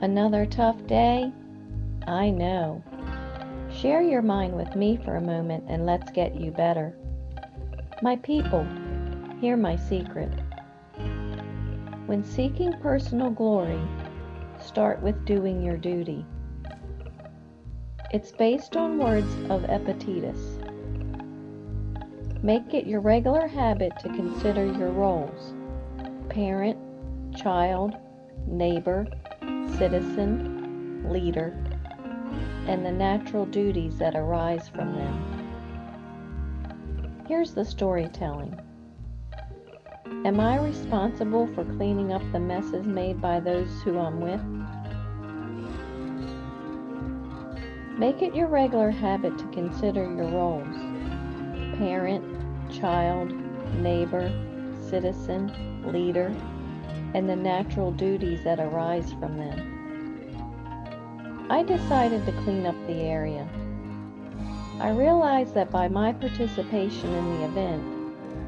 Another tough day? I know. Share your mind with me for a moment and let's get you better. My people, hear my secret. When seeking personal glory, start with doing your duty. It's based on words of Epictetus. Make it your regular habit to consider your roles parent, child, neighbor, citizen, leader, and the natural duties that arise from them. Here's the storytelling. Am I responsible for cleaning up the messes made by those who I'm with? Make it your regular habit to consider your roles parent, child, neighbor, citizen, leader, and the natural duties that arise from them. I decided to clean up the area. I realized that by my participation in the event,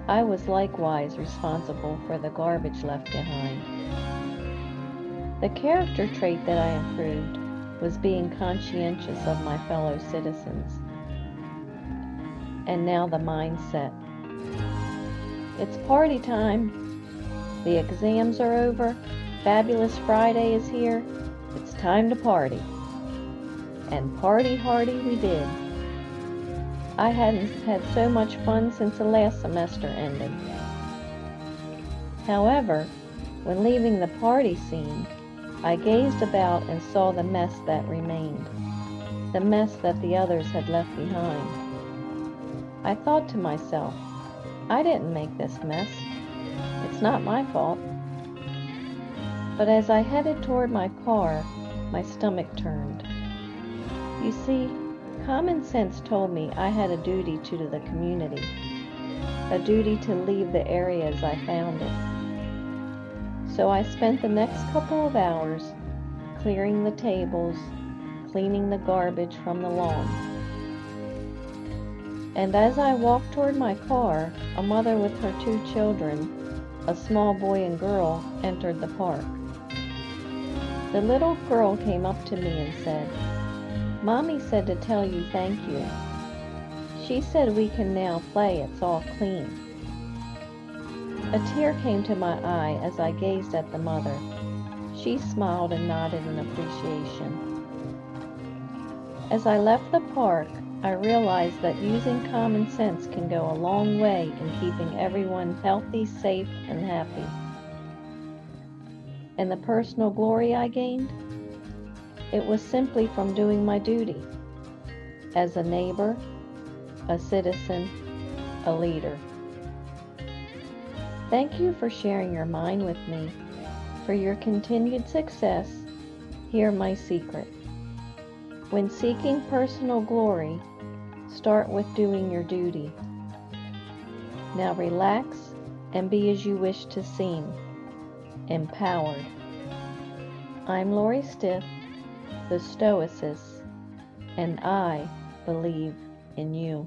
I was likewise responsible for the garbage left behind. The character trait that I improved was being conscientious of my fellow citizens. And now the mindset. It's party time. The exams are over. Fabulous Friday is here. It's time to party. And party hardy we did. I hadn't had so much fun since the last semester ended. However, when leaving the party scene, I gazed about and saw the mess that remained, the mess that the others had left behind. I thought to myself, I didn't make this mess. It's not my fault. But as I headed toward my car, my stomach turned. You see, common sense told me I had a duty to the community, a duty to leave the area as I found it. So I spent the next couple of hours clearing the tables, cleaning the garbage from the lawn. And as I walked toward my car, a mother with her two children a small boy and girl entered the park. The little girl came up to me and said, Mommy said to tell you thank you. She said we can now play It's All Clean. A tear came to my eye as I gazed at the mother. She smiled and nodded in appreciation. As I left the park, I realized that using common sense can go a long way in keeping everyone healthy, safe, and happy. And the personal glory I gained? It was simply from doing my duty as a neighbor, a citizen, a leader. Thank you for sharing your mind with me. For your continued success, hear my secret. When seeking personal glory, start with doing your duty. Now relax and be as you wish to seem, empowered. I'm Lori Stiff, the Stoicess, and I believe in you.